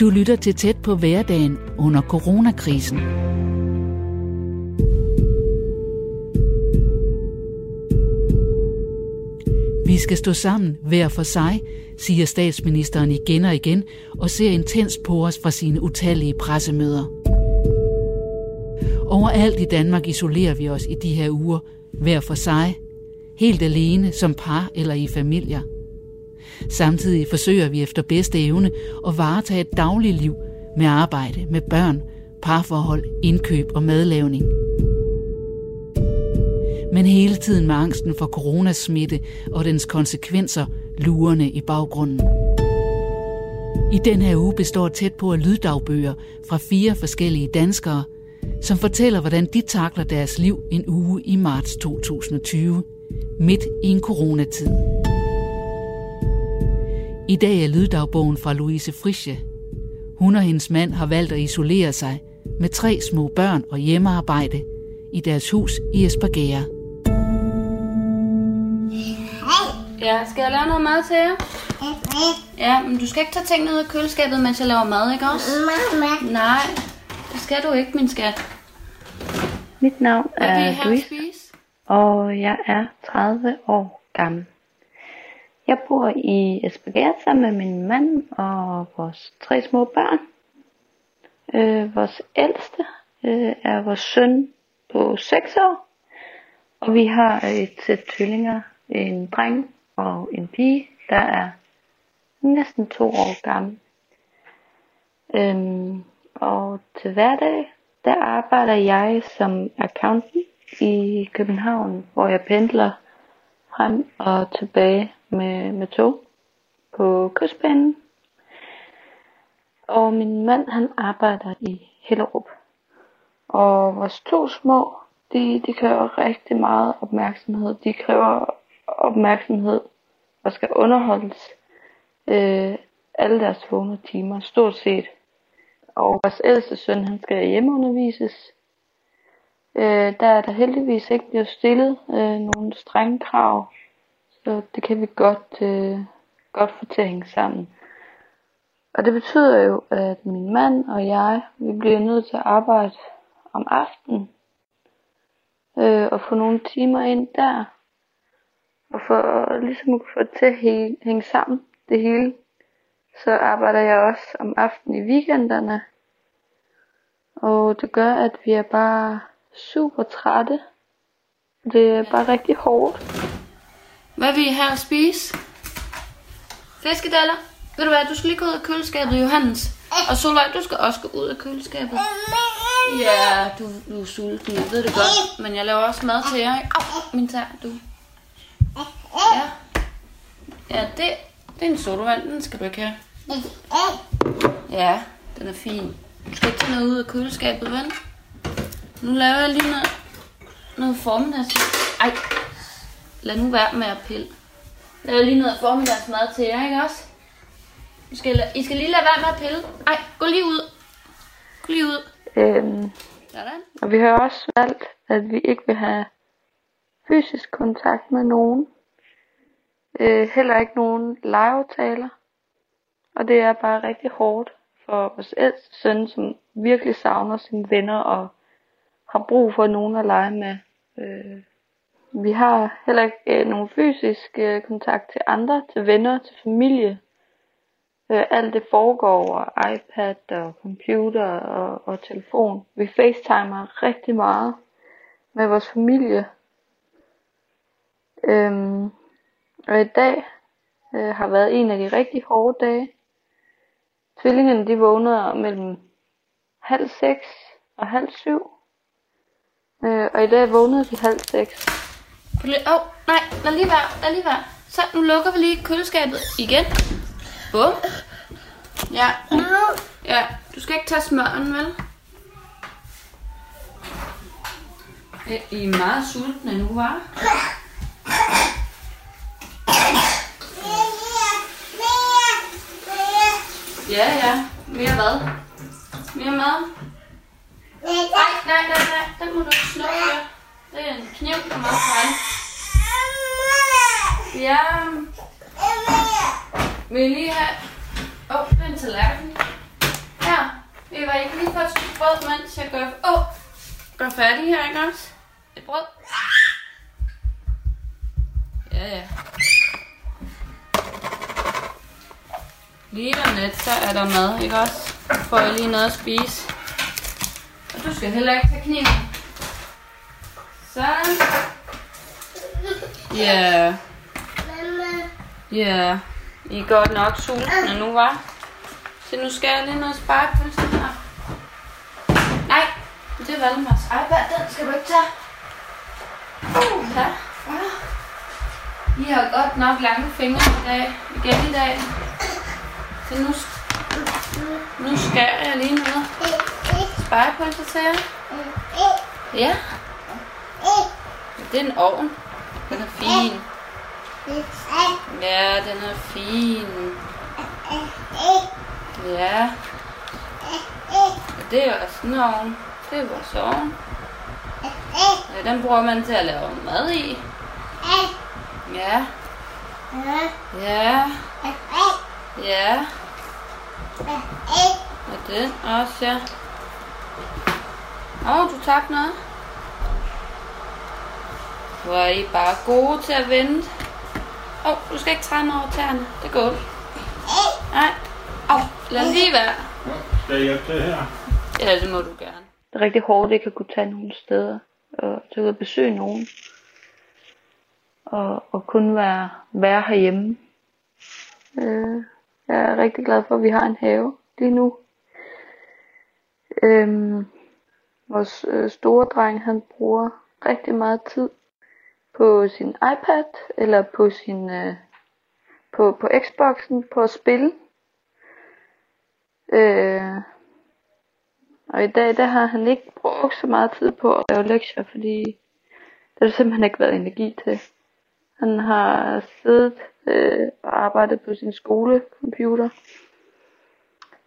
Du lytter til tæt på hverdagen under coronakrisen. Vi skal stå sammen hver for sig, siger statsministeren igen og igen, og ser intens på os fra sine utallige pressemøder. Overalt i Danmark isolerer vi os i de her uger, hver for sig, helt alene som par eller i familier. Samtidig forsøger vi efter bedste evne at varetage et dagligt liv med arbejde, med børn, parforhold, indkøb og madlavning. Men hele tiden med angsten for coronasmitte og dens konsekvenser lurende i baggrunden. I den her uge består tæt på af lyddagbøger fra fire forskellige danskere, som fortæller, hvordan de takler deres liv en uge i marts 2020, midt i en coronatid. I dag er lyddagbogen fra Louise Frische. Hun og hendes mand har valgt at isolere sig med tre små børn og hjemmearbejde i deres hus i Esbjerg. Ja, skal jeg lave noget mad til jer? Ja, men du skal ikke tage tingene ud af køleskabet, mens jeg laver mad, ikke også? Mamma. Nej, det skal du ikke, min skat. Mit navn er Louise, og jeg er 30 år gammel. Jeg bor i Esbjerg sammen med min mand og vores tre små børn. Øh, vores ældste øh, er vores søn på 6 år, og vi har et sæt tvillinger, en dreng og en pige, der er næsten to år gammel. Øhm, og til hverdag, der arbejder jeg som accountant i København, hvor jeg pendler frem og tilbage med, med tog på kystbanen. Og min mand, han arbejder i Hellerup. Og vores to små, de, de kræver rigtig meget opmærksomhed. De kræver opmærksomhed og skal underholdes øh, alle deres vågne timer, stort set. Og vores ældste søn, han skal hjemmeundervises. Øh, der er der heldigvis ikke blevet stillet øh, nogle strenge krav, så det kan vi godt, øh, godt få til at hænge sammen. Og det betyder jo, at min mand og jeg, vi bliver nødt til at arbejde om aftenen, øh, og få nogle timer ind der, og for ligesom at få det til at hænge, hænge sammen, det hele, så arbejder jeg også om aftenen i weekenderne, og det gør, at vi er bare super trætte. Det er bare rigtig hårdt. Hvad vil I have at spise? Fiskedaller? Ved du hvad, du skal lige gå ud af køleskabet, Johannes. Og Solvej, du skal også gå ud af køleskabet. Ja, du, du er sulten, jeg ved det godt. Men jeg laver også mad til jer. ikke? Au, min tær, du. Ja. Ja, det, det er en sodavand, den skal du ikke have. Ja, den er fin. Du skal ikke tage noget ud af køleskabet, vel? Nu laver jeg lige noget, noget formiddags... Ej, lad nu være med at pille. Jeg laver lige noget formiddagsmad til jer, ikke også? I skal, I skal lige lade være med at pille. Ej, gå lige ud. Gå lige ud. Øhm, Sådan. og vi har også valgt, at vi ikke vil have fysisk kontakt med nogen. Øh, heller ikke nogen legeaftaler. Og det er bare rigtig hårdt for vores ældste søn, som virkelig savner sine venner og har brug for nogen at lege med. Øh, vi har heller ikke øh, nogen fysisk øh, kontakt til andre, til venner, til familie. Øh, alt det foregår over iPad og computer og, og telefon. Vi facetimer rigtig meget med vores familie. Øhm, og i dag øh, har været en af de rigtig hårde dage. Tvillingerne de vågnede mellem halv seks og halv syv. Øh, og i dag vågnede de halv seks. Åh, oh, nej, lad lige være, lad lige være. Så, nu lukker vi lige køleskabet igen. Bum. Ja, ja, du skal ikke tage smøren, vel? I er meget sultne nu, var? Ja, ja. Mere hvad? Mere mad? Nej, nej, nej, nej. Den må du ikke snuppe. Det er en kniv, der må meget. Ja. Vil I lige have... Åh, oh, det er en tallerken. Her. Vi var ikke lige for et stykke brød, mens jeg gør, oh, gør færdig her, ikke også? Et brød. Ja, ja. Lige om lidt, så er der mad, ikke også? Får jeg lige noget at spise. Og du skal heller ikke tage kniven. Sådan. Ja. Ja. I er godt nok sultne nu, var. Så nu skal jeg lige noget spejepølse her. Nej, det er Valdemars iPad. Den skal du ikke tage. Uh, ja. I har godt nok lange fingre i dag. Igen i dag. Så nu, nu skærer jeg lige noget spejepølse til jer. Ja. Det er en ovn. Den er fin. Ja, den er fin. Ja. Det er også en ovn. Det er vores ovn. Ja, den bruger man til at lave mad i. Ja. Ja. Ja. Og den også, ja. Åh, oh, du tabte noget. Hvor er I bare gode til at vente. Åh, oh, du skal ikke træne over tæerne. Det går ondt. Nej. Åh, oh, lad lige være. Skal jeg hjælpe til her? Ja, det må du gerne. Det er rigtig hårdt ikke at kunne tage nogle steder og tage ud og besøge nogen. Og, og kun være, være herhjemme. Øh, jeg er rigtig glad for, at vi har en have lige nu. Øhm, vores øh, store dreng, han bruger rigtig meget tid på sin iPad, eller på sin øh, på, på Xboxen, på at spille. Øh, og i dag, der har han ikke brugt så meget tid på at lave lektier, fordi der har simpelthen ikke været energi til. Han har siddet øh, og arbejdet på sin skolecomputer,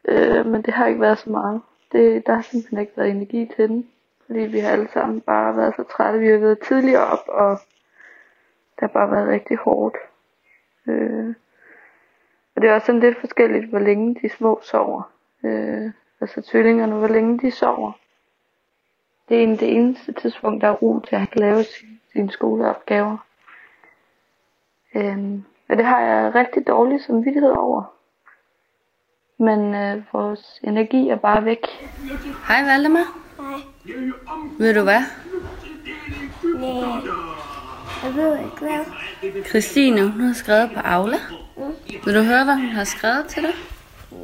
øh, men det har ikke været så meget. Det, der har simpelthen ikke været energi til den, fordi vi har alle sammen bare været så trætte. Vi har været tidligere op, og har bare været rigtig hårdt. Øh, og det er også sådan lidt forskelligt, hvor længe de små sover. Øh, altså tvillingerne, hvor længe de sover. Det er en, det eneste tidspunkt, der er ro til at han kan lave sine, sine skoleopgaver. Øhm, og det har jeg rigtig dårlig samvittighed over. Men øh, vores energi er bare væk. Hej Valdemar. Nej, Ved du hvad? nej. Jeg ved ikke hvad. Christine, hun har skrevet på Aula. Vil du høre, hvad hun har skrevet til dig?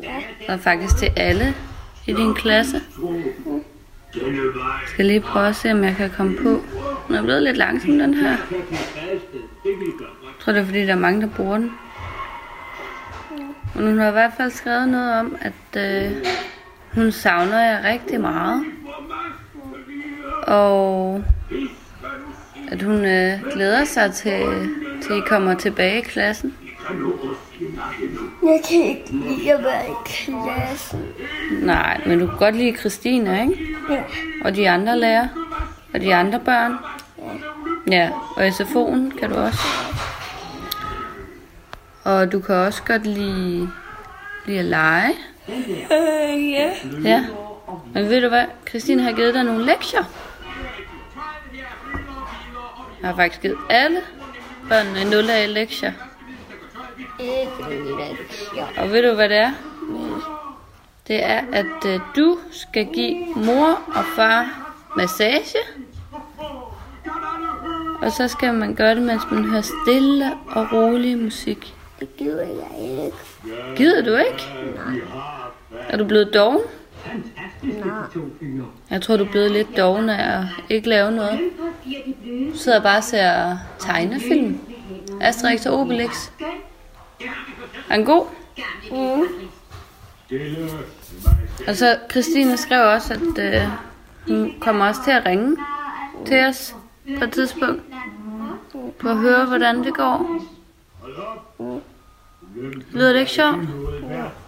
Ja. Og faktisk til alle i din klasse. Jeg skal lige prøve at se, om jeg kan komme på. Den er blevet lidt langsom, den her. Jeg tror, det er, fordi der er mange, der bruger den. Men hun har i hvert fald skrevet noget om, at øh, hun savner jer rigtig meget. Og at hun øh, glæder sig til, til I kommer tilbage i klassen. Jeg kan ikke lide at være i klassen. Nej, men du kan godt lide Christina, ikke? Ja. Og de andre lærer. Og de andre børn. Ja, og SFO'en kan du også. Og du kan også godt lide, lide at lege. Øh, ja. Ja. Men ved du hvad? Christine har givet dig nogle lektier. Jeg har faktisk givet alle børnene 0 af lektier. Og ved du hvad det er? Det er, at øh, du skal give mor og far massage. Og så skal man gøre det, mens man hører stille og rolig musik. Det gider jeg ikke. Gider du ikke? Er du blevet doven? Nej. Jeg tror, du er blevet lidt doven af at ikke lave noget. Du sidder bare og ser tegnefilm. Asterix og Obelix. Er den god? Mm. Og så Christine skrev også, at øh, hun kommer også til at ringe til os på et tidspunkt. For at høre, hvordan det går. Lyder det ikke sjovt?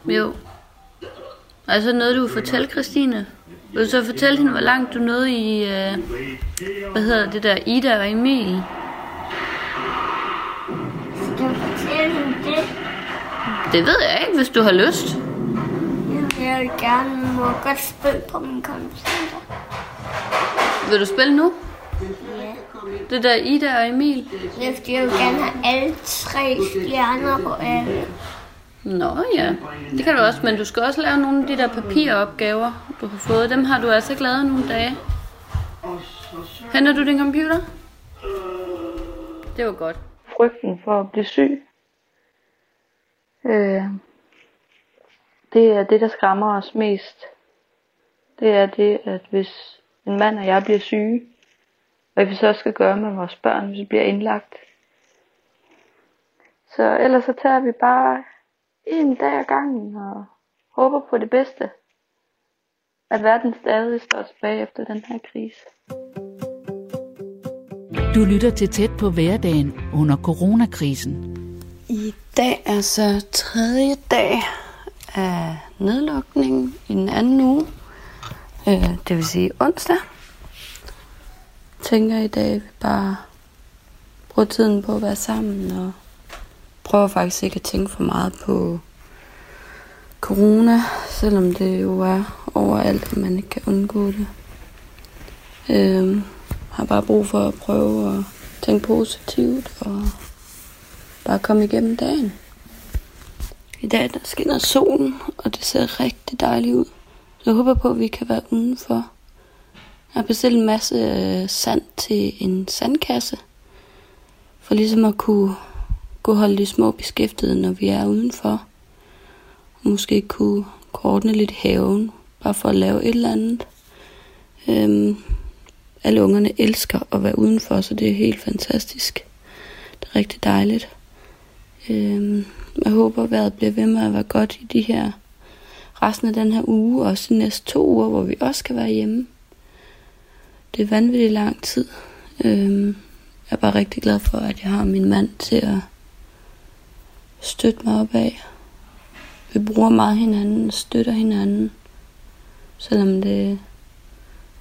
Jo. Altså noget, du vil fortælle Christine? Vil du så fortælle hende, hvor langt du nåede i, øh, hvad hedder det der, Ida og Emil? Skal du fortælle hende det? Det ved jeg ikke, hvis du har lyst. Jeg jeg vil gerne må godt spille på min computer. Vil du spille nu? Ja. Det der Ida og Emil? Fordi, jeg vil gerne have alle tre stjerner på alle. Nå ja, det kan du også, men du skal også lave nogle af de der papiropgaver, du har fået. Dem har du altså ikke lavet nogle dage. Henter du din computer? Det var godt. frygten for at blive syg. Øh, det er det, der skræmmer os mest. Det er det, at hvis en mand og jeg bliver syge, hvad vi så skal gøre med vores børn, hvis vi bliver indlagt. Så ellers så tager vi bare en dag ad gangen og håber på det bedste. At verden stadig står tilbage efter den her krise. Du lytter til tæt på hverdagen under coronakrisen. I dag er så tredje dag af nedlukningen i den anden uge. Øh, det vil sige onsdag. Jeg tænker i dag, at vi bare bruger tiden på at være sammen og prøver faktisk ikke at tænke for meget på corona, selvom det jo er overalt, og man ikke kan undgå det. Øh, har bare brug for at prøve at tænke positivt og bare komme igennem dagen. I dag der skinner solen, og det ser rigtig dejligt ud. Så jeg håber på, at vi kan være udenfor. Jeg har bestilt en masse øh, sand til en sandkasse. For ligesom at kunne, kunne holde de små beskæftiget, når vi er udenfor. Og måske kunne, kunne lidt haven, bare for at lave et eller andet. Øhm, alle ungerne elsker at være udenfor, så det er helt fantastisk. Det er rigtig dejligt. Øhm, jeg håber, at vejret bliver ved med at være godt i de her resten af den her uge, og også de næste to uger, hvor vi også skal være hjemme. Det er vanvittigt lang tid. Øhm, jeg er bare rigtig glad for, at jeg har min mand til at støtte mig op af. Vi bruger meget hinanden og støtter hinanden, selvom det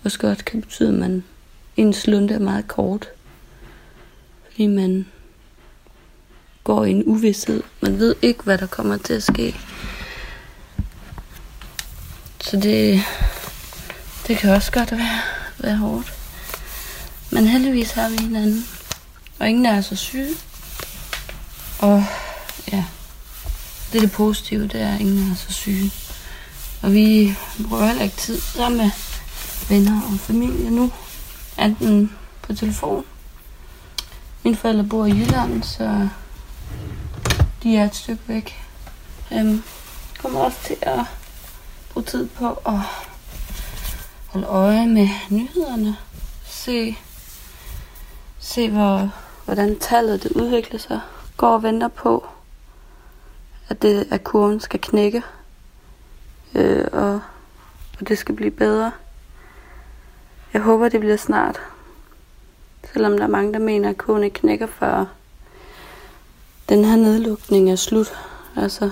også godt kan betyde, at man ens lunde er meget kort. Fordi man går i en uvidshed. Man ved ikke, hvad der kommer til at ske. Så det, det kan også godt være, være hårdt. Men heldigvis har vi hinanden. Og ingen er så syge. Og det er det positive, det er, at ingen er så syge. Og vi bruger heller ikke tid sammen med venner og familie nu. Enten på telefon. Mine forældre bor i Jylland, så de er et stykke væk. Øhm, kommer også til at bruge tid på at holde øje med nyhederne. Se, se hvor, hvordan tallet det udvikler sig. Går og venter på, at, det, at kurven skal knække. Øh, og, og det skal blive bedre. Jeg håber, det bliver snart. Selvom der er mange, der mener, at kurven ikke knækker før den her nedlukning er slut. Altså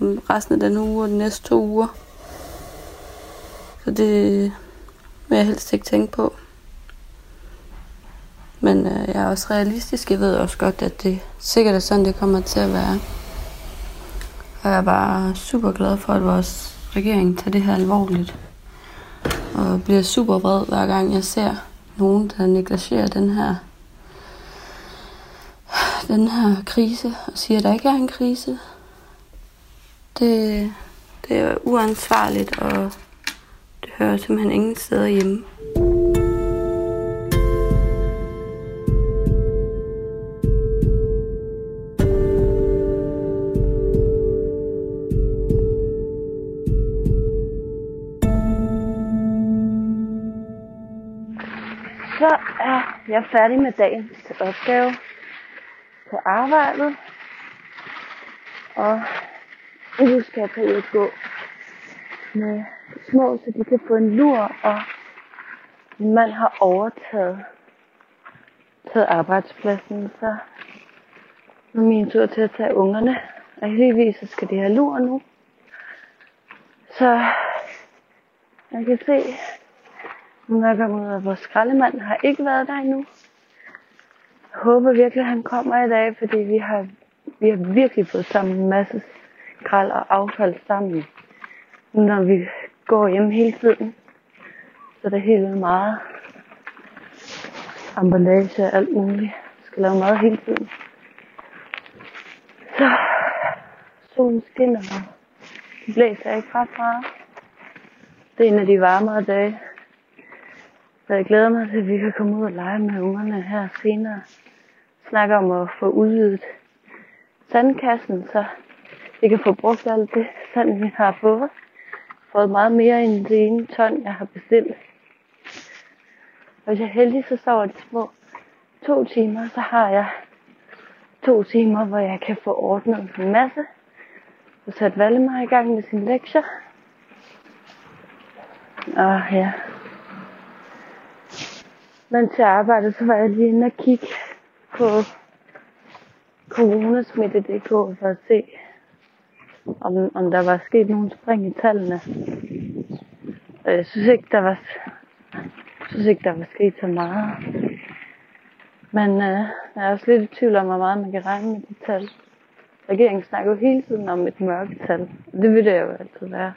resten af den uge og de næste to uger. Så det vil jeg helst ikke tænke på. Men øh, jeg er også realistisk. Jeg ved også godt, at det sikkert er sådan, det kommer til at være. Og jeg er bare super glad for, at vores regering tager det her alvorligt. Og bliver super vred, hver gang jeg ser nogen, der negligerer den her den her krise og siger, at der ikke er en krise. Det, det er uansvarligt, og det hører simpelthen ingen steder hjemme. Jeg er færdig med dagens opgave på arbejdet. Og nu skal jeg på ud gå med små, så de kan få en lur, og min mand har overtaget taget arbejdspladsen, så nu er min tur til at tage ungerne. Og heldigvis så skal de have lur nu. Så jeg kan se, nu er jeg kommer ud af vores skraldemand, har ikke været der endnu. Jeg håber virkelig, at han kommer i dag, fordi vi har, vi har virkelig fået sammen en masse skrald og affald sammen. når vi går hjem hele tiden, så det er helt vildt meget emballage og alt muligt. Jeg skal lave mad hele tiden. Så solen skinner, og det blæser ikke ret meget. Det er en af de varmere dage. Så jeg glæder mig til, at vi kan komme ud og lege med ungerne her senere. Snakke om at få udvidet sandkassen, så vi kan få brugt alt det sand, vi har fået. Fået meget mere end det ene ton, jeg har bestilt. Og hvis jeg er heldig, så sover de små to timer, så har jeg to timer, hvor jeg kan få ordnet en masse. Og sat Valdemar i gang med sine lektier. Og ja men til arbejdede, så var jeg lige inde og kigge på coronasmitte.dk for at se, om, om der var sket nogle spring i tallene. Og jeg synes ikke, der var, jeg synes ikke, der var sket så meget. Men øh, jeg er også lidt i tvivl om, hvor meget man kan regne med de tal. Regeringen snakker jo hele tiden om et mørketal. Det vil det jo altid være.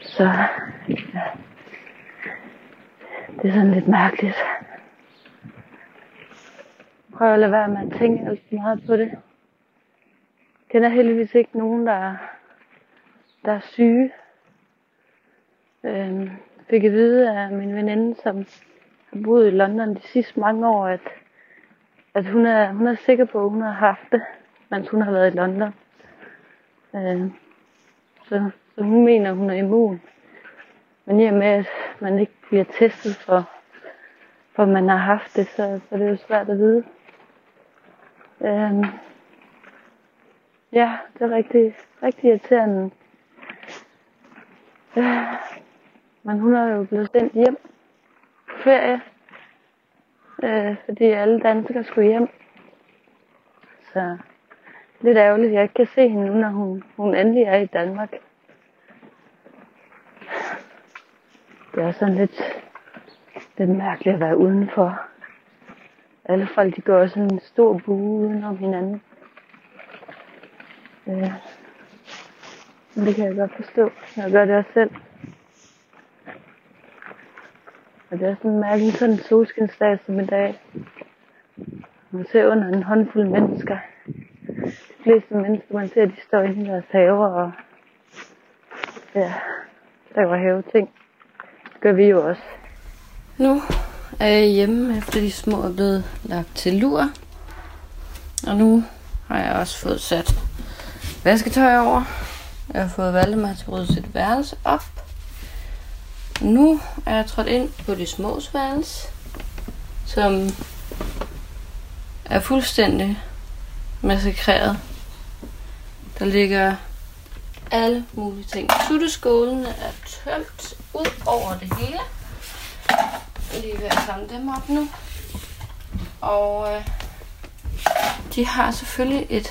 Så ja. Det er sådan lidt mærkeligt. Prøv at lade være med at tænke alt for meget på det. Jeg kender heldigvis ikke nogen, der, der er syge. Øhm, fik at vide af min veninde, som har boet i London de sidste mange år, at, at hun, er, hun er sikker på, at hun har haft det, mens hun har været i London. Øhm, så, så hun mener, at hun er immun. Men i og med, at man ikke bliver testet for, for man har haft det, så, så det er jo svært at vide. Øhm, ja, det er rigtig, rigtig irriterende. Øh, men hun er jo blevet sendt hjem på ferie, øh, fordi alle danskere skulle hjem. Så lidt ærgerligt, at jeg ikke kan se hende nu, når hun, hun endelig er i Danmark. Det er sådan lidt, lidt mærkeligt at være udenfor. Alle folk, de gør sådan en stor bue udenom hinanden. Øh. Men det kan jeg godt forstå. Jeg gør det også selv. Og det er sådan en mærkelig sådan en solskinsdag som i dag. Man ser under en håndfuld mennesker. De fleste mennesker, man ser, de står inde i deres haver og ja, laver have ting gør vi jo også. Nu er jeg hjemme, efter de små er blevet lagt til lur. Og nu har jeg også fået sat vasketøj over. Jeg har fået Valdemar til at rydde sit værelse op. Nu er jeg trådt ind på de små værelse, som er fuldstændig massakreret. Der ligger alle mulige ting. Sutteskålene er tømt ud over det hele. Lige ved at samle dem op nu. Og øh, de har selvfølgelig et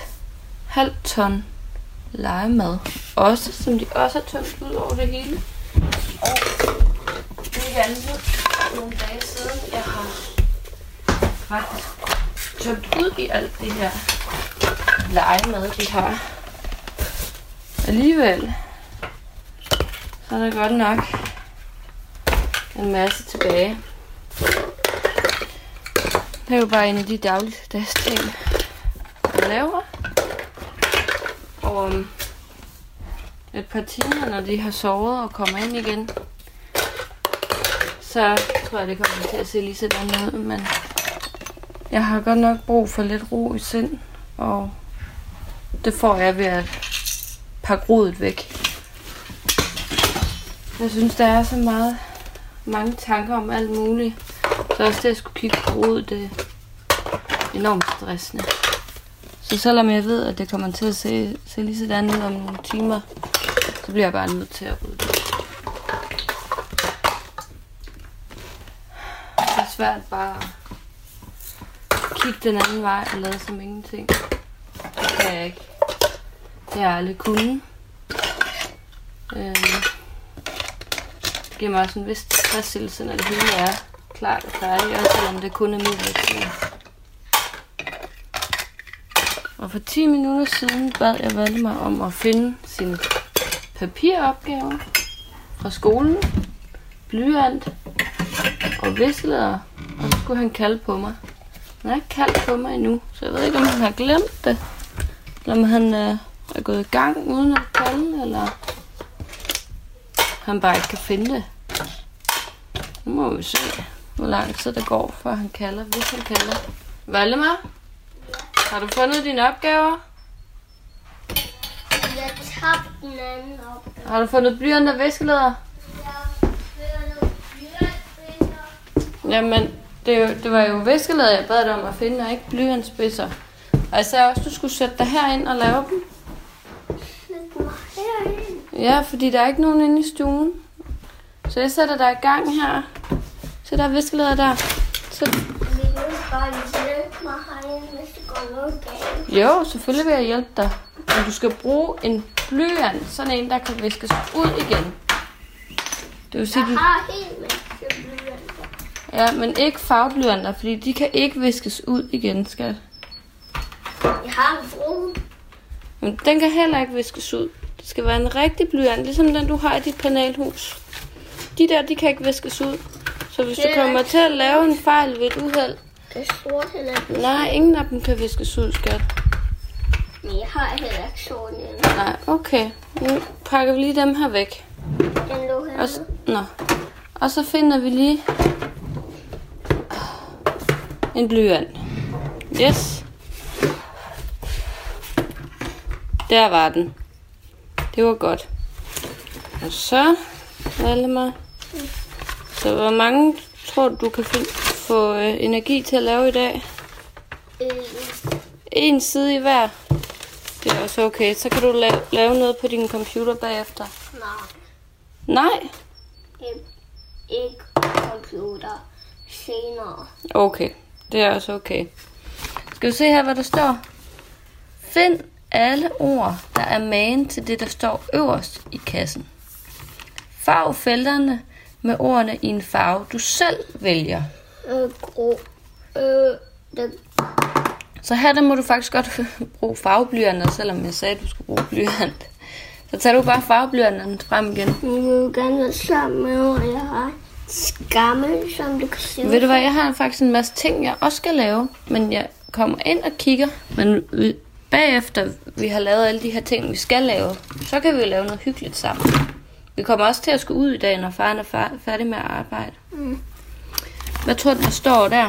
halvt ton legemad. Også, som de også har tømt ud over det hele. Og det er andet nogle dage siden, jeg har faktisk tømt ud i alt det her legemad, de har. Alligevel, så er det godt nok en masse tilbage. Det er jo bare en af de dagligdags ting, jeg laver. Og om et par timer, når de har sovet og kommer ind igen, så tror jeg, det kommer til at se lige sådan ud. Men jeg har godt nok brug for lidt ro i sind, og det får jeg ved at pakke rodet væk. Jeg synes, der er så meget mange tanker om alt muligt. Så også det, at skulle kigge på rodet, det er enormt stressende. Så selvom jeg ved, at det kommer til at se, se lige sådan ud om nogle timer, så bliver jeg bare nødt til at rydde det. Det er svært bare at kigge den anden vej og lade som ingenting. Det kan jeg ikke. Det har jeg aldrig kunnet. Øh det giver mig også en vis tilfredsstillelse, når det hele er klart og færdigt, også selvom det kun er midlertidigt. Og for 10 minutter siden bad jeg Valdemar om at finde sin papiropgaver fra skolen, blyant og viskelæder, og så skulle han kalde på mig. Han har ikke kaldt på mig endnu, så jeg ved ikke, om han har glemt det, eller om han øh, er gået i gang uden at kalde, eller han bare ikke kan finde det. Nu må vi se, hvor lang tid der går, før han kalder, hvis han kalder. Valdemar, har du fundet dine opgaver? Jeg tabte den anden op. Har du fundet blyant og blyantspidser. Jamen, det, jo, det var jo viskelæder, jeg bad dig om at finde, og ikke blyantspidser. Og jeg sagde også, du skulle sætte dig herind og lave dem. Ja, fordi der er ikke nogen inde i stuen. Så jeg sætter dig i gang her. Så der er viskelæder der. Så, jo selvfølgelig vil jeg hjælpe dig. Men du skal bruge en blyant, sådan en, der kan viskes ud igen. Det vil sige, Jeg du, har helt masse blyanter. ja, men ikke farveblyanter, fordi de kan ikke viskes ud igen, skat. Jeg har en brun. Men den kan heller ikke viskes ud. Det skal være en rigtig blyant, ligesom den du har i dit panelhus. De der, de kan ikke viskes ud. Så hvis du er kommer til at lave en fejl ved et uheld, Det sort heller ikke. nej, ingen af dem kan viskes ud, skat. Men jeg har heller ikke sort en. Nej, okay. Nu pakker vi lige dem her væk. Den lå her. Og, s- nå. og så finder vi lige en blyant. Yes. Der var den. Det var godt. Og så, Valdemar. Så hvor mange tror du, du kan finde, få øh, energi til at lave i dag? Øh, En side i hver. Det er også okay. Så kan du lave, lave noget på din computer bagefter. nej. Nej? Ikke computer. Senere. Okay, det er også okay. Skal vi se her, hvad der står? Find alle ord, der er magen til det, der står øverst i kassen. Farv felterne med ordene i en farve, du selv vælger. Øh, grå. Øh, den, Så her der må du faktisk godt bruge farveblyanter, selvom jeg sagde, at du skulle bruge blyant. Så tager du bare farveblyanterne frem igen. jeg vil gerne være sammen med, og jeg har skammel, som du kan se. Ved du hvad, jeg har faktisk en masse ting, jeg også skal lave, men jeg kommer ind og kigger. Men bagefter vi har lavet alle de her ting, vi skal lave, så kan vi jo lave noget hyggeligt sammen. Vi kommer også til at skulle ud i dag, når faren er fa- færdig med at arbejde. Mm. Hvad tror du, der står der?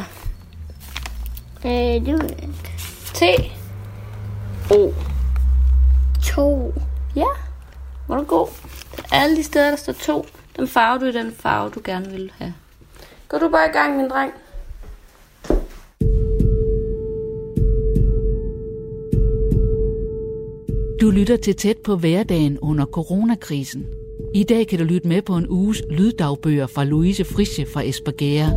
Øh, det var T. O. to. Ja, var du god? Alle de steder, der står to, den farve du i den farve, du gerne vil have. Går du bare i gang, min dreng? Du lytter til tæt på hverdagen under coronakrisen. I dag kan du lytte med på en uges lyddagbøger fra Louise Frische fra Esbjerg.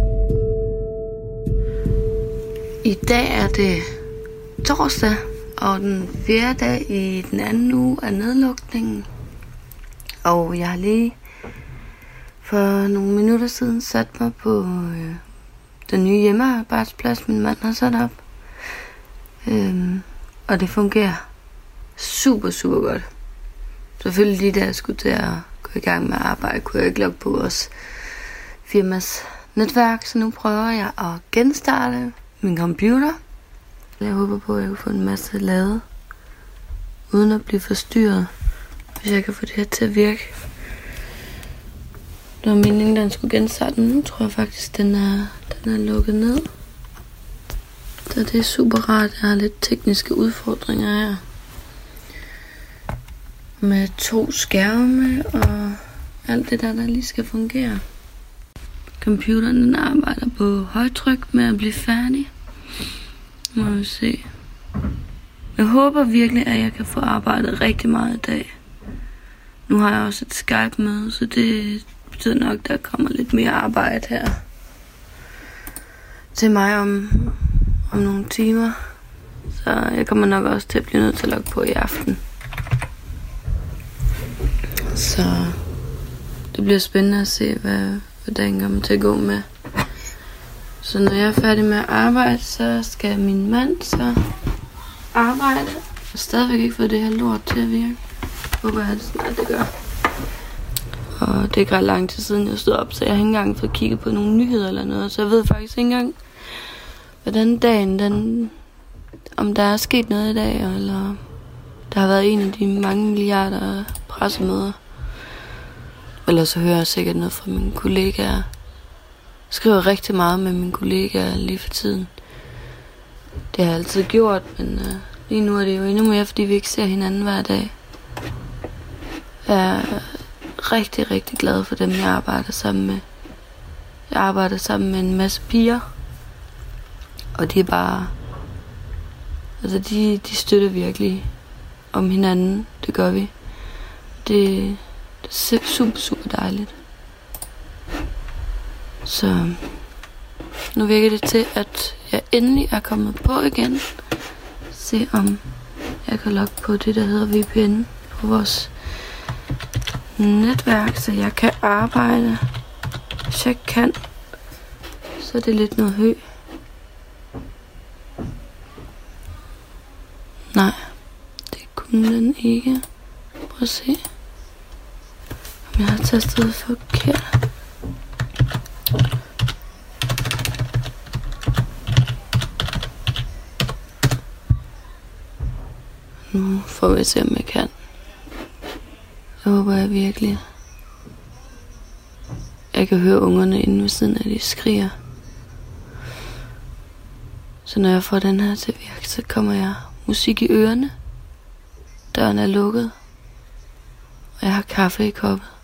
I dag er det torsdag, og den fjerde dag i den anden uge af nedlukningen. Og jeg har lige for nogle minutter siden sat mig på øh, den nye hjemmearbejdsplads, min mand har sat op. Øhm, og det fungerer super, super godt. Selvfølgelig lige da jeg skulle til at gå i gang med at arbejde, kunne jeg ikke logge på vores firmas netværk, så nu prøver jeg at genstarte min computer. Jeg håber på, at jeg kan få en masse lavet, uden at blive forstyrret, hvis jeg kan få det her til at virke. Det var meningen, at den skulle genstarte, nu tror jeg faktisk, den er, den er lukket ned. Så det er super rart. Jeg har lidt tekniske udfordringer her. Med to skærme og alt det der, der lige skal fungere. Computeren den arbejder på højtryk med at blive færdig. Må vi se. Jeg håber virkelig, at jeg kan få arbejdet rigtig meget i dag. Nu har jeg også et Skype med, så det betyder nok, at der kommer lidt mere arbejde her. Til mig om, om nogle timer. Så jeg kommer nok også til at blive nødt til at logge på i aften. Så det bliver spændende at se, hvad, hvad dagen kommer til at gå med. Så når jeg er færdig med at arbejde, så skal min mand så arbejde. Og stadigvæk ikke fået det her lort til at virke. håber jeg, det snart det gør. Og det er ikke ret lang tid siden, jeg stod op, så jeg har ikke engang fået kigget på nogle nyheder eller noget. Så jeg ved faktisk ikke engang, hvordan dagen, den, om der er sket noget i dag, eller der har været en af de mange milliarder pressemøder. Eller så hører jeg sikkert noget fra mine kollegaer. Jeg skriver rigtig meget med mine kollegaer lige for tiden. Det har jeg altid gjort, men uh, lige nu er det jo endnu mere, fordi vi ikke ser hinanden hver dag. Jeg er rigtig, rigtig glad for dem, jeg arbejder sammen med. Jeg arbejder sammen med en masse piger. Og de er bare... Altså, de, de støtter virkelig om hinanden. Det gør vi. Det, super, super dejligt. Så nu virker det til, at jeg endelig er kommet på igen. Se om jeg kan logge på det, der hedder VPN på vores netværk, så jeg kan arbejde. Hvis jeg kan, så er det lidt noget hø. Nej, det kunne den ikke. Prøv at se, jeg har tastet forkert. Nu får vi se, om jeg kan. Jeg håber jeg virkelig. Jeg kan høre ungerne inde ved siden af, de skriger. Så når jeg får den her til virke, så kommer jeg musik i ørerne. Døren er lukket. Og jeg har kaffe i koppen.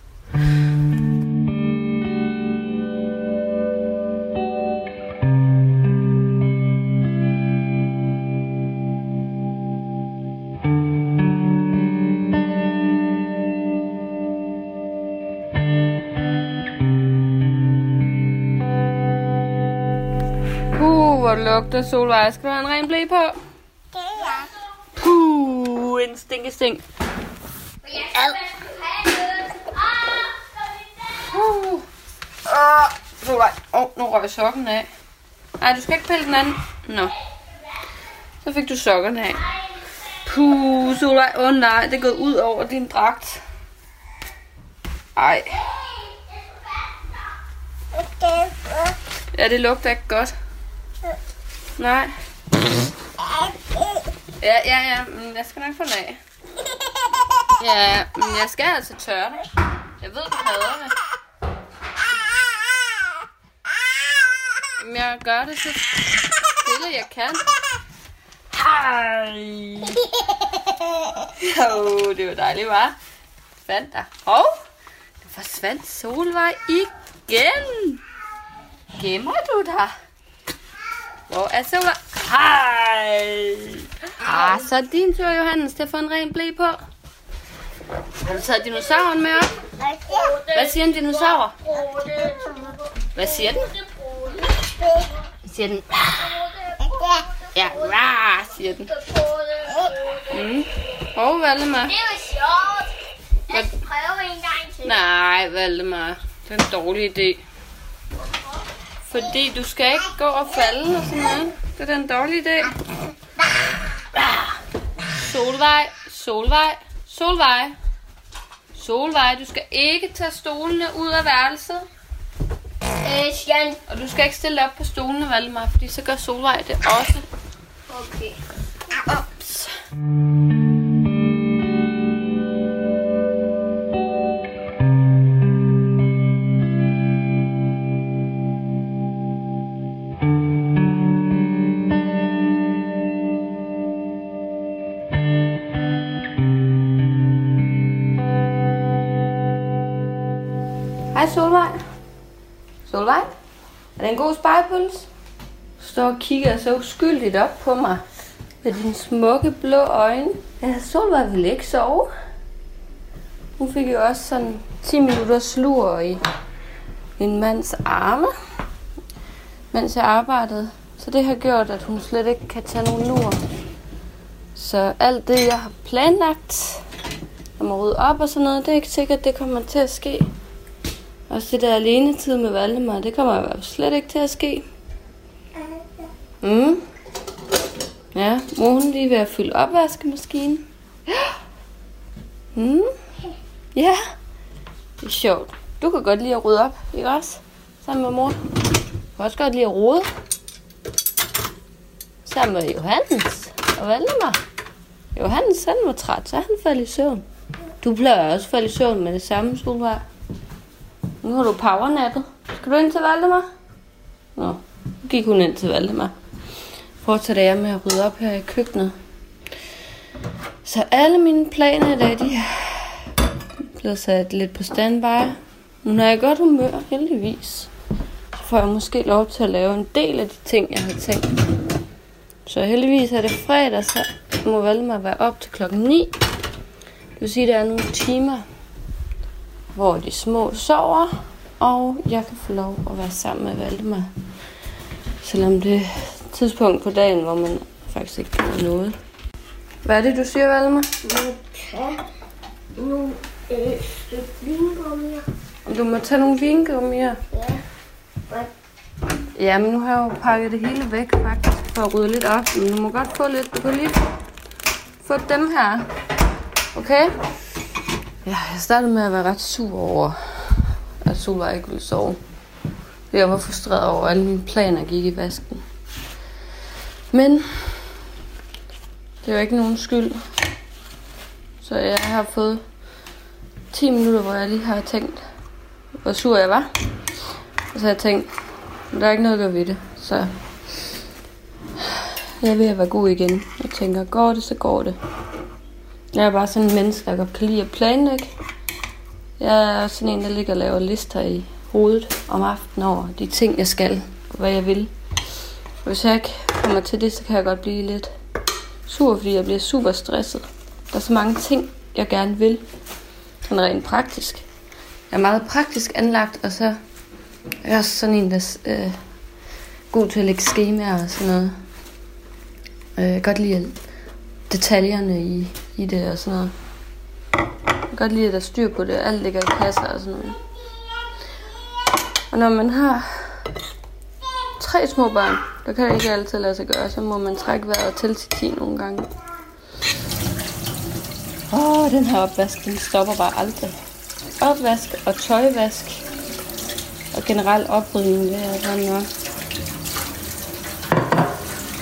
Hvor det lugter solvej. Skal du have en ren blæ på? Det er Puh, en stinkestink. Puh. Åh, Solvej. Åh, oh, nu røg sokken af. Nej, du skal ikke pille den anden. Nå. Så fik du sokkerne af. Puh, Solvej. Åh oh, nej, det er gået ud over din dragt. Ej. Ja, det lugter ikke godt. Nej. Ja, ja, ja. Men jeg skal nok få den af. Ja, men jeg skal altså tørre det. Jeg ved, du hader det. Men jeg gør det så stille, jeg kan. Hej. Jo, det var dejligt, var. Fandt dig. Hov, du forsvandt Solvej igen. Gemmer du dig? Hvor er Solvej? Hej. Ah, så er din tur, Johannes, til at få en ren blæ på. Har du taget dinosauren med op? Hvad siger en dinosaur? Hvad siger den? Siger den? Ja, siger den. Mm. Og Valdemar. Det var sjovt. Jeg skal prøve en gang til. Nej, Valdemar. Det er en dårlig idé. Fordi du skal ikke gå og falde og sådan noget. Det er en dårlig idé. Solvej, Solvej, Solvej. Solvej, du skal ikke tage stolene ud af værelset. Øh, Sjan. Og du skal ikke stille op på stolene, Valdemar, fordi så gør Solvej det også. Okay. Ups. Hej Solvej. Solvej? Er det en god spejpuls? Står og kigger så uskyldigt op på mig. Med dine smukke blå øjne. Ja, Solvej ville ikke sove. Hun fik jo også sådan 10 minutter slur i min mands arme, mens jeg arbejdede. Så det har gjort, at hun slet ikke kan tage nogen lur. Så alt det, jeg har planlagt, om at rydde op og sådan noget, det er ikke sikkert, det kommer til at ske. Også det der alene tid med Valdemar, det kommer jo slet ikke til at ske. Mm. Ja, mor hun lige ved at fylde opvaskemaskinen. Mm. Ja, det er sjovt. Du kan godt lide at rydde op, ikke også? Sammen med mor. Du kan også godt lide at rode. Sammen med Johannes og Valdemar. Johannes, han var træt, så han faldt i søvn. Du plejer også at falde i søvn med det samme, Solvej. Nu har du powernappet. Skal du ind til Valdemar? Nå, nu gik hun ind til Valdemar. Fortsætter jeg med at rydde op her i køkkenet. Så alle mine planer i dag, de er blevet sat lidt på standby. Hun er i godt humør, heldigvis. Så får jeg måske lov til at lave en del af de ting, jeg har tænkt. Så heldigvis er det fredag, så må Valdemar være op til klokken 9. Det vil sige, at der er nogle timer, hvor de små sover, og jeg kan få lov at være sammen med Valdemar. Selvom det er tidspunkt på dagen, hvor man faktisk ikke kan noget. Hvad er det, du siger, Valdemar? Man kan nogle øh, stykke vingummier. Du må tage nogle vingummier. Ja. Ja, men nu har jeg jo pakket det hele væk, faktisk, for at rydde lidt op. Men du må godt få lidt. Du kan lige få dem her. Okay? Ja, jeg startede med at være ret sur over, at Solvej ikke ville sove. Jeg var frustreret over, at alle mine planer gik i vasken. Men det er jo ikke nogen skyld. Så jeg har fået 10 minutter, hvor jeg lige har tænkt, hvor sur jeg var. Og så har jeg tænkt, men der er ikke noget at gøre ved det. Så jeg vil ved at være god igen. Jeg tænker, går det, så går det. Jeg er bare sådan en menneske, der godt kan lide at planlægge. Jeg er sådan en, der ligger og laver lister i hovedet om aftenen over de ting, jeg skal, og hvad jeg vil. Og hvis jeg ikke kommer til det, så kan jeg godt blive lidt sur, fordi jeg bliver super stresset. Der er så mange ting, jeg gerne vil. Sådan rent praktisk. Jeg er meget praktisk anlagt, og så er jeg også sådan en, der er øh, god til at lægge skemaer og sådan noget. Jeg kan godt lide detaljerne i, i det og sådan noget. Jeg kan godt lide, at der er styr på det. Alt ligger i kasser og sådan noget. Og når man har tre små børn, der kan det ikke altid lade sig gøre. Så må man trække vejret til til 10 nogle gange. Åh, oh, den her opvask, den stopper bare aldrig. Opvask og tøjvask og generelt oprydning, det er sådan noget.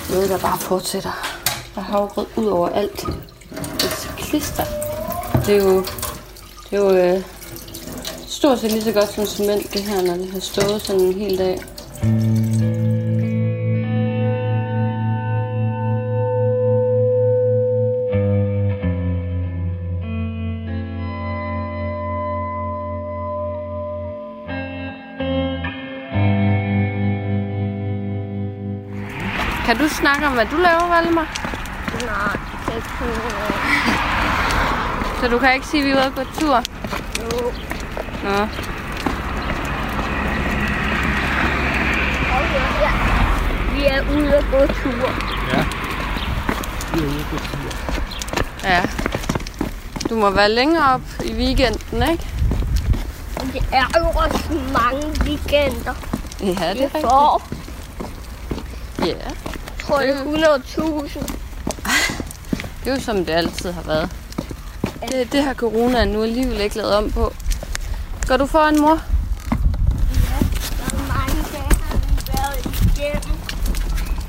Noget, der bare fortsætter. Der har havregrød ud over alt. Et klister. Det er jo, det er jo øh, stort set lige så godt som cement, det her, når det har stået sådan en hel dag. Kan du snakke om, hvad du laver, Valmer? Nej, det kunne jeg Så du kan ikke sige, at vi er ude gå tur? nu. Nå. Og ja, vi er ude at gå tur. Ja. Du må være længere op i weekenden, ikke? Og det er jo også mange weekender. Ja, det er Vi rigtigt. får, Ja. tror jeg, 100.000. Det er jo som det altid har været. Det, det har corona nu alligevel ikke lavet om på. Går du foran mor? Hvor mange dage har vi været igennem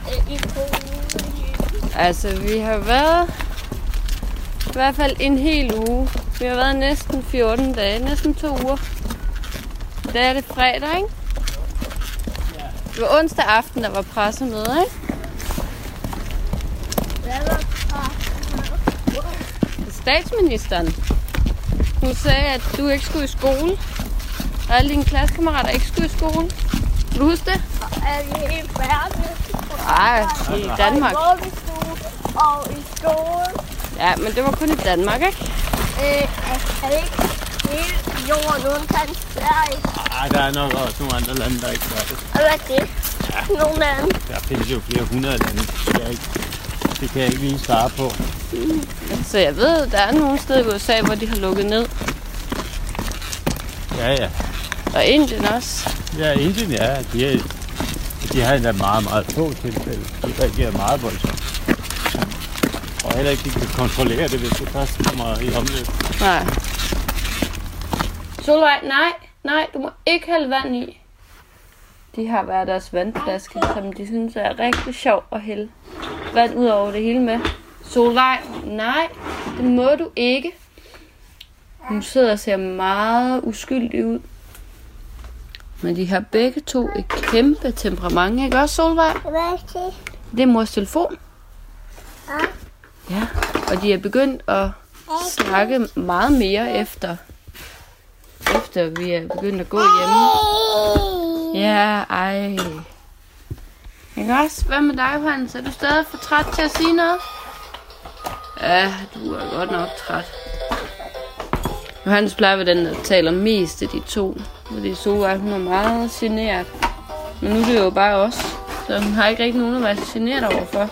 øh, i corona? Altså, vi har været i hvert fald en hel uge. Vi har været næsten 14 dage, næsten to uger. Dag er det fredag, ikke? Det var onsdag aften, der var pressemøde, ikke? Hvad var Statsministeren. Hun sagde, at du ikke skulle i skole. Og alle dine klassekammerater ikke skulle i skole. Kan du huske det? Er vi helt færdige? Nej, i Danmark. I vuggestue og i skole. Ja, men det var kun i Danmark, ikke? Øh, er det ikke hele jorden undtagen Sverige? Ej, der er nok også nogle andre lande, der ikke gør det. Og hvad er det? Nogle af dem. Der findes jo flere hundrede lande. Jeg ikke, det kan jeg ikke lige svare på. Så jeg ved, der er nogle steder i USA, hvor de har lukket ned. Ja, ja. Og Indien også. Ja, Indien, ja. De, er, de har endda meget, meget få tilfælde. De reagerer meget voldsomt. Og heller ikke, de kan kontrollere det, hvis du først kommer i omløb. Nej. Solvej, nej, nej, du må ikke hælde vand i. De har hver deres vandflaske, som de synes er rigtig sjov at hælde vand ud over det hele med. Solvej, nej, det må du ikke. Hun sidder og ser meget uskyldig ud. Men de har begge to et kæmpe temperament, ikke også, Solvej? Det? Det er mors telefon. Ja, og de er begyndt at snakke meget mere efter, efter vi er begyndt at gå hjemme. Ja, ej. Ikke også? Hvad med dig, Hans? Er du stadig for træt til at sige noget? Ja, du er godt nok træt. Johannes plejer at være den, der taler mest af de to. Fordi Solvej, hun er meget generet. Men nu er det jo bare os. Så hun har ikke rigtig nogen at være generet overfor.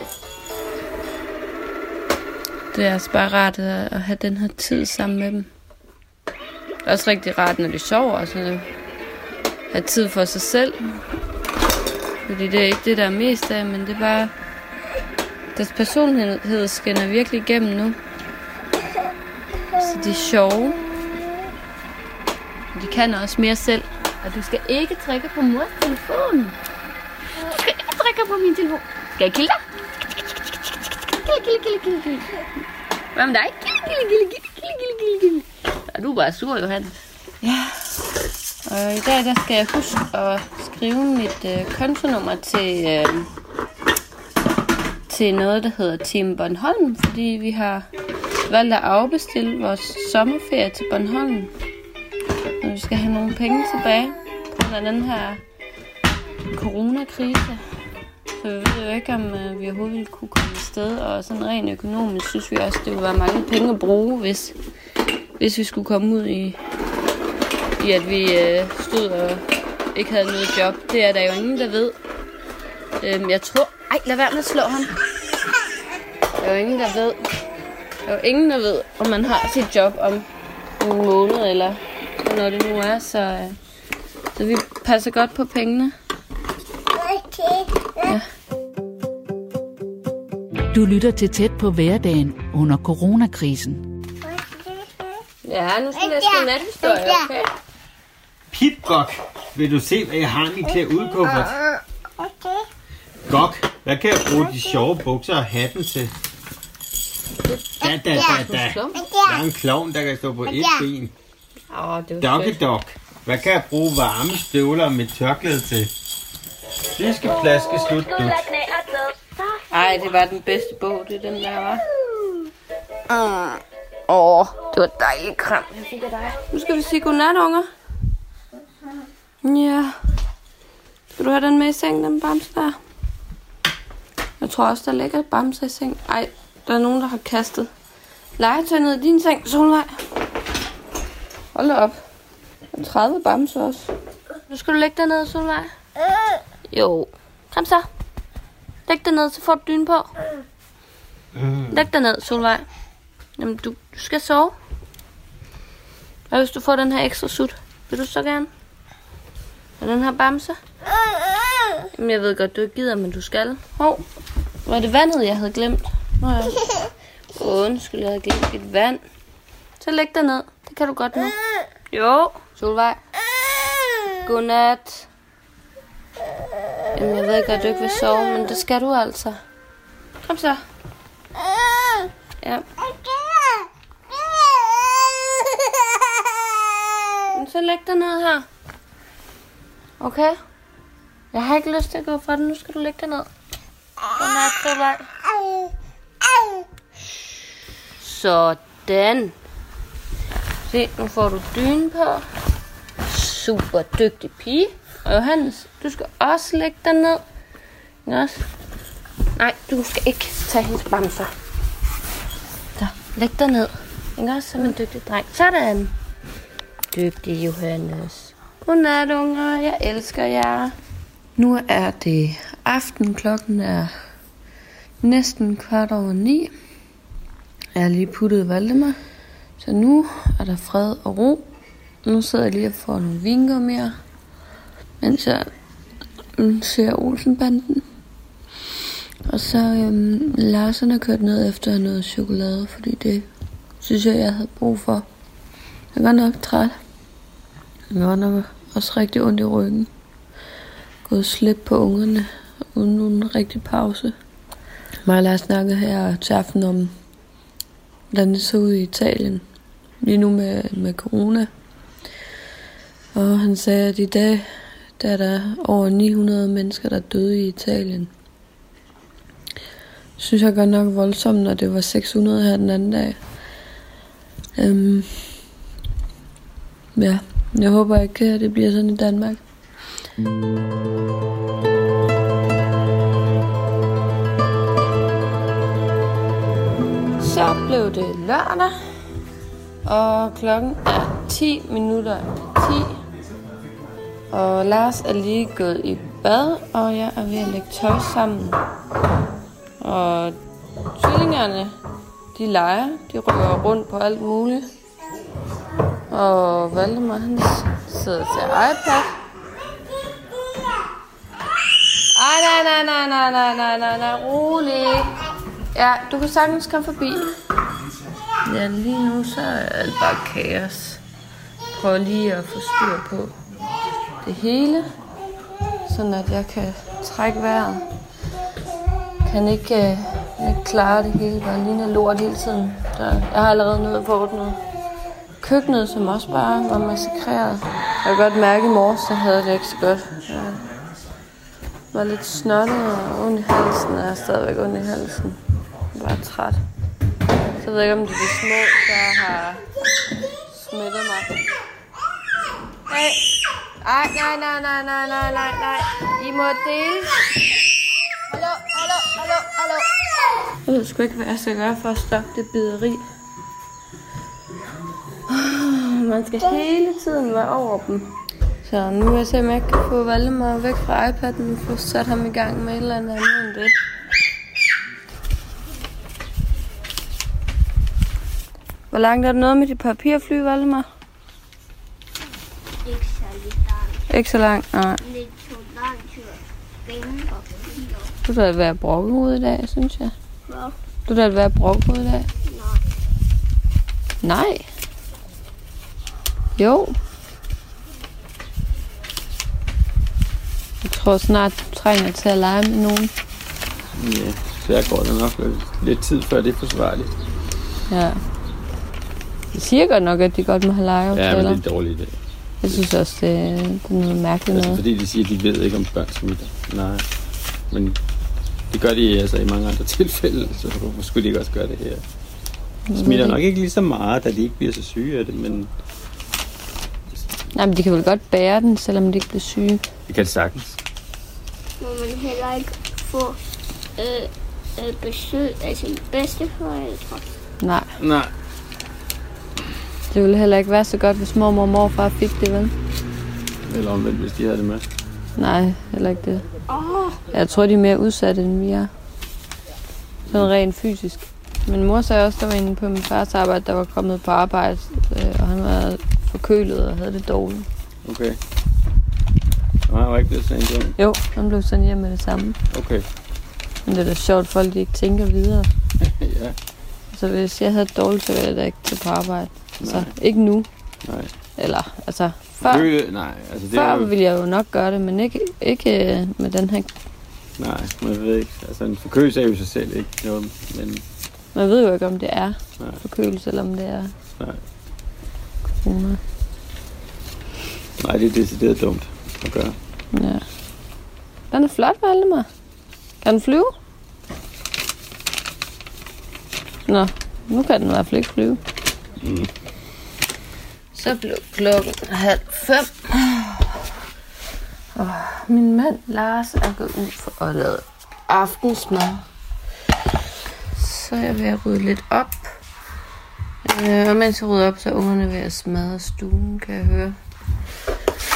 Det er altså bare rart at have den her tid sammen med dem. Det er også rigtig rart, når de sover. Og sådan have tid for sig selv. Fordi det er ikke det, der er mest af, men det er bare... Deres personlighed skinner virkelig igennem nu. Så de er sjove. De kan også mere selv. Og du skal ikke trykke på mors telefon. Du skal ikke trykke på min telefon. Skal jeg kilde dig? Kilde, kilde, kilde, kilde, kilde. Hvad med dig? Kilde, kilde, kilde, kilde, kilde, kilde, kilde. Ja, du er bare sur, Johannes. Ja. Og i dag der skal jeg huske at skrive mit øh, kontonummer til, øh, til noget, der hedder Team Bornholm, fordi vi har valgt at afbestille vores sommerferie til Bornholm. Og vi skal have nogle penge tilbage på den her coronakrise. Så vi ved jo ikke, om øh, vi overhovedet ville kunne komme afsted. Og sådan rent økonomisk synes vi også, det ville være mange penge at bruge, hvis, hvis vi skulle komme ud i, i at vi øh, stod og ikke havde noget job. Det er der jo ingen, der ved. Øhm, jeg tror... Ej, lad være med at slå ham. Der er jo ingen, der ved. Der er jo ingen, der ved, om man har sit job om en måned, eller når det nu er. Så, øh, så vi passer godt på pengene. Du lytter til tæt på hverdagen under coronakrisen. Ja, nu skal jeg læse en nathistorie, okay? Pip-gok, vil du se, hvad jeg har i min klæde udkuffert? Okay. Gok, hvad kan jeg bruge de sjove bukser og hatten til? Da, da, da, da. Der er en klovn, der kan stå på et ben. Åh, det var Doggy fedt. dog. Hvad kan jeg bruge varme støvler med tørklæde til? Fiskeplaske slut dut. Ej, det var den bedste bog, det er den der, var. Åh, oh, det var dejligt kram. Jeg fik af dig. Nu skal vi sige godnat, unger. Ja. Skal du have den med i seng, den bamse der? Jeg tror også, der ligger et bamse i seng. Ej, der er nogen, der har kastet legetøj ned i din seng, Solvej. Hold da op. Der er 30 bamse også. Nu skal du lægge dig ned, Solvej. Jo. Kom så. Læg dig ned, så får du dyne på. Læg dig ned, Solvej. Jamen, du, du skal sove. Hvad hvis du får den her ekstra sut? Vil du så gerne? Og den her bamse? Jamen, jeg ved godt, du ikke gider, men du skal. Hov, var det vandet, jeg havde glemt? Nå ja. Undskyld, jeg havde glemt et vand. Så læg dig ned. Det kan du godt nu. Jo, Solvej. Godnat. Jamen, jeg ved godt, du ikke vil sove, men det skal du altså. Kom så. Ja. Så læg dig ned her. Okay? Jeg har ikke lyst til at gå fra den. Nu skal du lægge dig ned. Godnat, Solvej. Sådan. Se, nu får du dynen på. Super dygtig pige. Og Johannes, du skal også lægge dig ned. Ikke også? Nej, du skal ikke tage hendes bamser. Så, læg dig ned. Ikke også som en dygtig dreng. Sådan. Dygtig Johannes. Godnat, unger. Jeg elsker jer. Nu er det aften. Klokken er næsten kvart over ni. Jeg har lige puttet Valdemar. Så nu er der fred og ro. Nu sidder jeg lige og får nogle vinker mere. Mens jeg ser Olsenbanden. Og så øhm, Larsen har kørt ned efter noget chokolade, fordi det synes jeg, jeg havde brug for. Jeg er godt nok træt. Jeg var nok også rigtig ondt i ryggen. Gået slip på ungerne, uden nogen rigtig pause. Mig og Lars snakkede her til aften om, hvordan det så ud i Italien. Lige nu med, med corona. Og han sagde, at i dag der er der over 900 mennesker, der er døde i Italien. Synes jeg godt nok voldsomt, når det var 600 her den anden dag. Øhm, ja, jeg håber ikke, at det bliver sådan i Danmark. Så blev det lørdag, og klokken er 10 minutter 10. Og Lars er lige gået i bad, og jeg er ved at lægge tøj sammen. Og tvillingerne, de leger, de rører rundt på alt muligt. Og Valdemar, han sidder til iPad. Ej, nej, nej, nej, nej, nej, nej, nej, nej, rolig. Ja, du kan sagtens komme forbi. Ja, lige nu så er alt bare kaos. Prøv lige at få styr på det hele, sådan at jeg kan trække vejret. Kan ikke, øh, ikke klare det hele, bare ligner lort hele tiden. Der, jeg har allerede noget på ordnet. Køkkenet, som også bare var massakreret. Jeg kan godt mærke, at i morges, så havde det ikke så godt. Jeg var lidt snottet og ondt i halsen, og jeg er stadigvæk ondt i halsen. Jeg var træt. Så jeg ved ikke, om det er de små, der har smittet mig. Hey. Ej, nej, nej, nej, nej, nej, nej, nej. I må dele. Hallo, hallo, hallo, hallo. Jeg ved sgu ikke, hvad jeg skal gøre for at stoppe det bideri. Man skal hele tiden være over dem. Så nu vil jeg se, om jeg kan få Valdemar væk fra iPad'en og få sat ham i gang med et eller andet andet end det. Hvor langt er det noget med de papirfly, Valdemar? Ikke særlig langt. Ikke så langt, nej. Det tog lang tid at finde. Du skal da være brokkehoved i dag, synes jeg. Hvad? Du skal da være brokkehoved i dag. Nej. Nej. Jo. Jeg tror snart, du trænger til at lege med nogen. Ja, så jeg går der nok lidt tid før det er forsvarligt. Ja. De siger godt nok, at de godt må have Ja, men legeaftaler. det er dårligt. Det. Jeg synes også, det, det er noget mærkeligt Altså, noget. fordi de siger, at de ved ikke, om børn smitter. Nej. Men det gør de altså i mange andre tilfælde, så hvorfor skulle de ikke også gøre det her? De smitter nok ikke lige så meget, da de ikke bliver så syge af det, men Nej, men de kan vel godt bære den, selvom de ikke bliver syge. det kan det sagtens. Må man heller ikke få øh, øh, besøg af sine bedsteforældre. Nej, Nej. det ville heller ikke være så godt, hvis mormor og morfar fik det, vel? Eller omvendt, hvis de havde det med. Nej, heller ikke det. Åh, oh, Jeg tror, de er mere udsatte, end vi er. Sådan rent fysisk. Min mor sagde også, der var en på min fars arbejde, der var kommet på arbejde, øh, forkølet og havde det dårligt. Okay. Nej, jeg var ikke blevet sendt hjem. Jo, han blev sendt hjem med det samme. Okay. Men det er da sjovt, at folk ikke tænker videre. ja. Så hvis jeg havde dårligt, så ville jeg da ikke tage på arbejde. Altså, Nej. ikke nu. Nej. Eller, altså, før, Kø, nej, altså det før er jo, ville jeg jo nok gøre det, men ikke, ikke øh, med den her... Nej, man ved ikke. Altså en forkølelse er jo sig selv ikke noget, men Man ved jo ikke, om det er Nej. forkølelse, eller om det er Nej. Corona. nej, det er decideret dumt at gøre. Ja. Den er flot, Valdemar. Kan den flyve? Nå, nu kan den i hvert fald ikke flyve. Mm. Så blev klokken halv fem. Og min mand Lars er gået ud for at lave aftensmad. Så jeg at rydde lidt op. Øh, og mens jeg rydder op, så er ungerne ved at smadre stuen, kan jeg høre.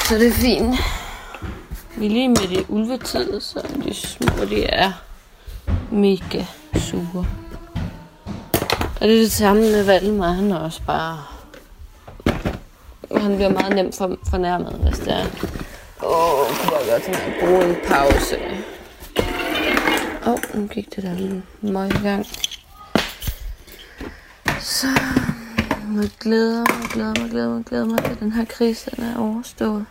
Så det er fint. Vi er lige midt i ulvetid, så de små, de er mega sure. Og det er det samme med Valdemar, han er også bare... Han bliver meget nemt for, fornærmet, hvis det er. Åh, oh, kunne jeg godt tænke at bruge en pause. Åh, oh, nu gik det der lige møg i gang. Så nu glæder mig, glæder mig, glæder mig, glæder mig til den her krise, den er overstået.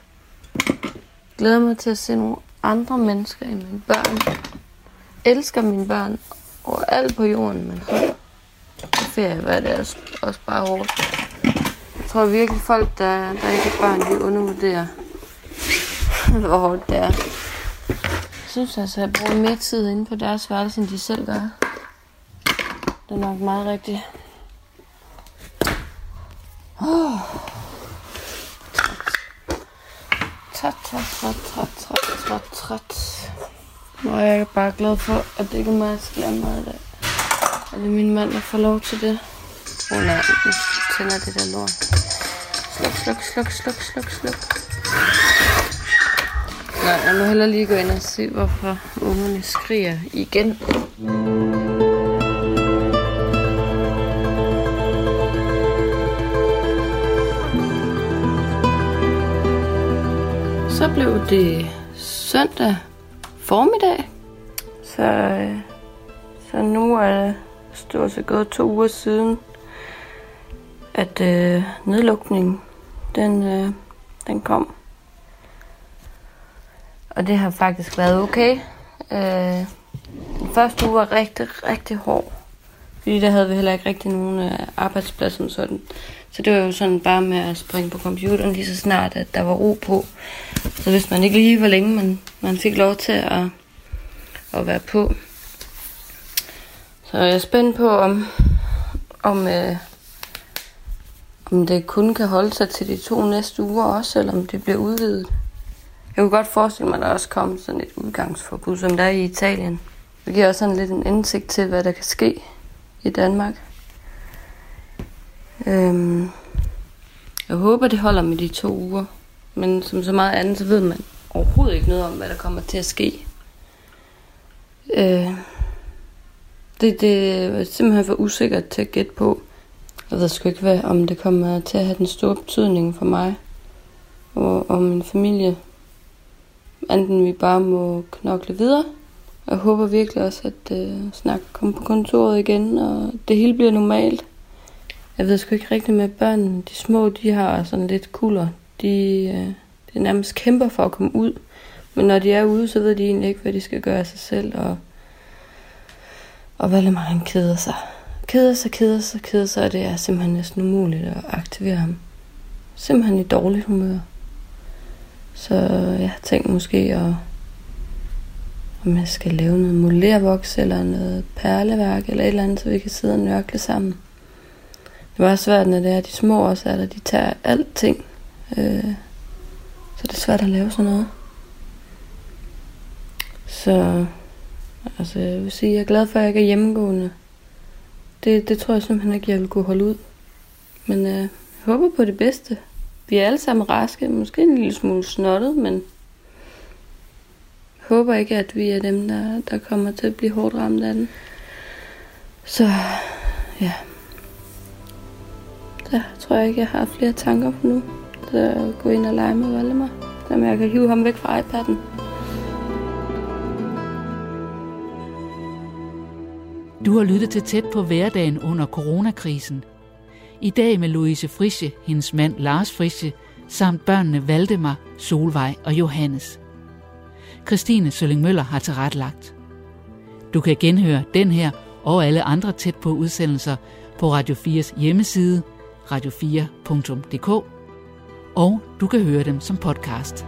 Glæder mig til at se nogle andre mennesker i mine børn. Elsker mine børn over alt på jorden, men hold ferie, hvad det er også bare hårdt. Jeg tror virkelig folk, der, der ikke er børn, de undervurderer, hvor hårdt det er. Jeg synes altså, at jeg bruger mere tid inde på deres værelse, end de selv gør. Det er nok meget rigtigt. Oh. Træt, træt, træt, træt, træt, træt, træt. Nu er jeg bare glad for, at det ikke er mig, der skal lave mad i dag. Og det er min mand, der får lov til det. Åh oh, nej, nu tænder det der lort. Sluk, sluk, sluk, sluk, sluk, sluk. Nej, jeg må hellere lige gå ind og se, hvorfor ungerne skriger igen. Så blev det søndag formiddag. Så, øh, så nu er det stort set altså gået to uger siden, at øh, nedlukningen den, øh, den kom. Og det har faktisk været okay. Øh, den første uge var rigtig, rigtig hård. Fordi der havde vi heller ikke rigtig nogen øh, arbejdspladser sådan. Så det var jo sådan bare med at springe på computeren lige så snart, at der var ro på. Så hvis man ikke lige, hvor længe man, man fik lov til at, at være på. Så jeg er spændt på, om, om, øh, om det kun kan holde sig til de to næste uger også, eller om det bliver udvidet. Jeg kunne godt forestille mig, at der også kommer sådan et udgangsforbud, som der er i Italien. Det giver også sådan lidt en indsigt til, hvad der kan ske i Danmark. Øhm, jeg håber, det holder med de to uger. Men som så meget andet, så ved man overhovedet ikke noget om, hvad der kommer til at ske. Øh, det, det er simpelthen for usikkert til at gætte på. Jeg ved sgu ikke, hvad, om det kommer til at have den store betydning for mig og, og min familie. Enten vi bare må knokle videre. Jeg håber virkelig også, at øh, snak kommer på kontoret igen, og det hele bliver normalt. Jeg ved sgu ikke rigtigt med børnene. De små, de har sådan lidt kulder. De, øh, de nærmest kæmper for at komme ud. Men når de er ude, så ved de egentlig ikke, hvad de skal gøre af sig selv. Og, og Valdemar, han keder sig. Keder sig, keder sig, keder sig, og det er simpelthen næsten umuligt at aktivere ham. Simpelthen i dårligt humør. Så jeg har tænkt måske at om jeg skal lave noget molervoks eller noget perleværk eller et eller andet, så vi kan sidde og nørkle sammen. Det var svært, når det er de små også, at de tager alting. Øh, så det er svært at lave sådan noget. Så altså, jeg vil sige, jeg er glad for, at jeg ikke er hjemmegående. Det, det tror jeg simpelthen ikke, jeg vil kunne holde ud. Men øh, jeg håber på det bedste. Vi er alle sammen raske, måske en lille smule snottet, men jeg håber ikke, at vi er dem, der, der kommer til at blive hårdt ramt af den. Så ja, der tror jeg ikke, jeg har flere tanker på nu. Så gå ind og lege med Valdemar. Så jeg kan hive ham væk fra iPad'en. Du har lyttet til tæt på hverdagen under coronakrisen. I dag med Louise Frische, hendes mand Lars Frische, samt børnene Valdemar, Solvej og Johannes. Christine Sølling Møller har tilrettelagt. Du kan genhøre den her og alle andre tæt på udsendelser på Radio 4's hjemmeside radio4.dk og du kan høre dem som podcast.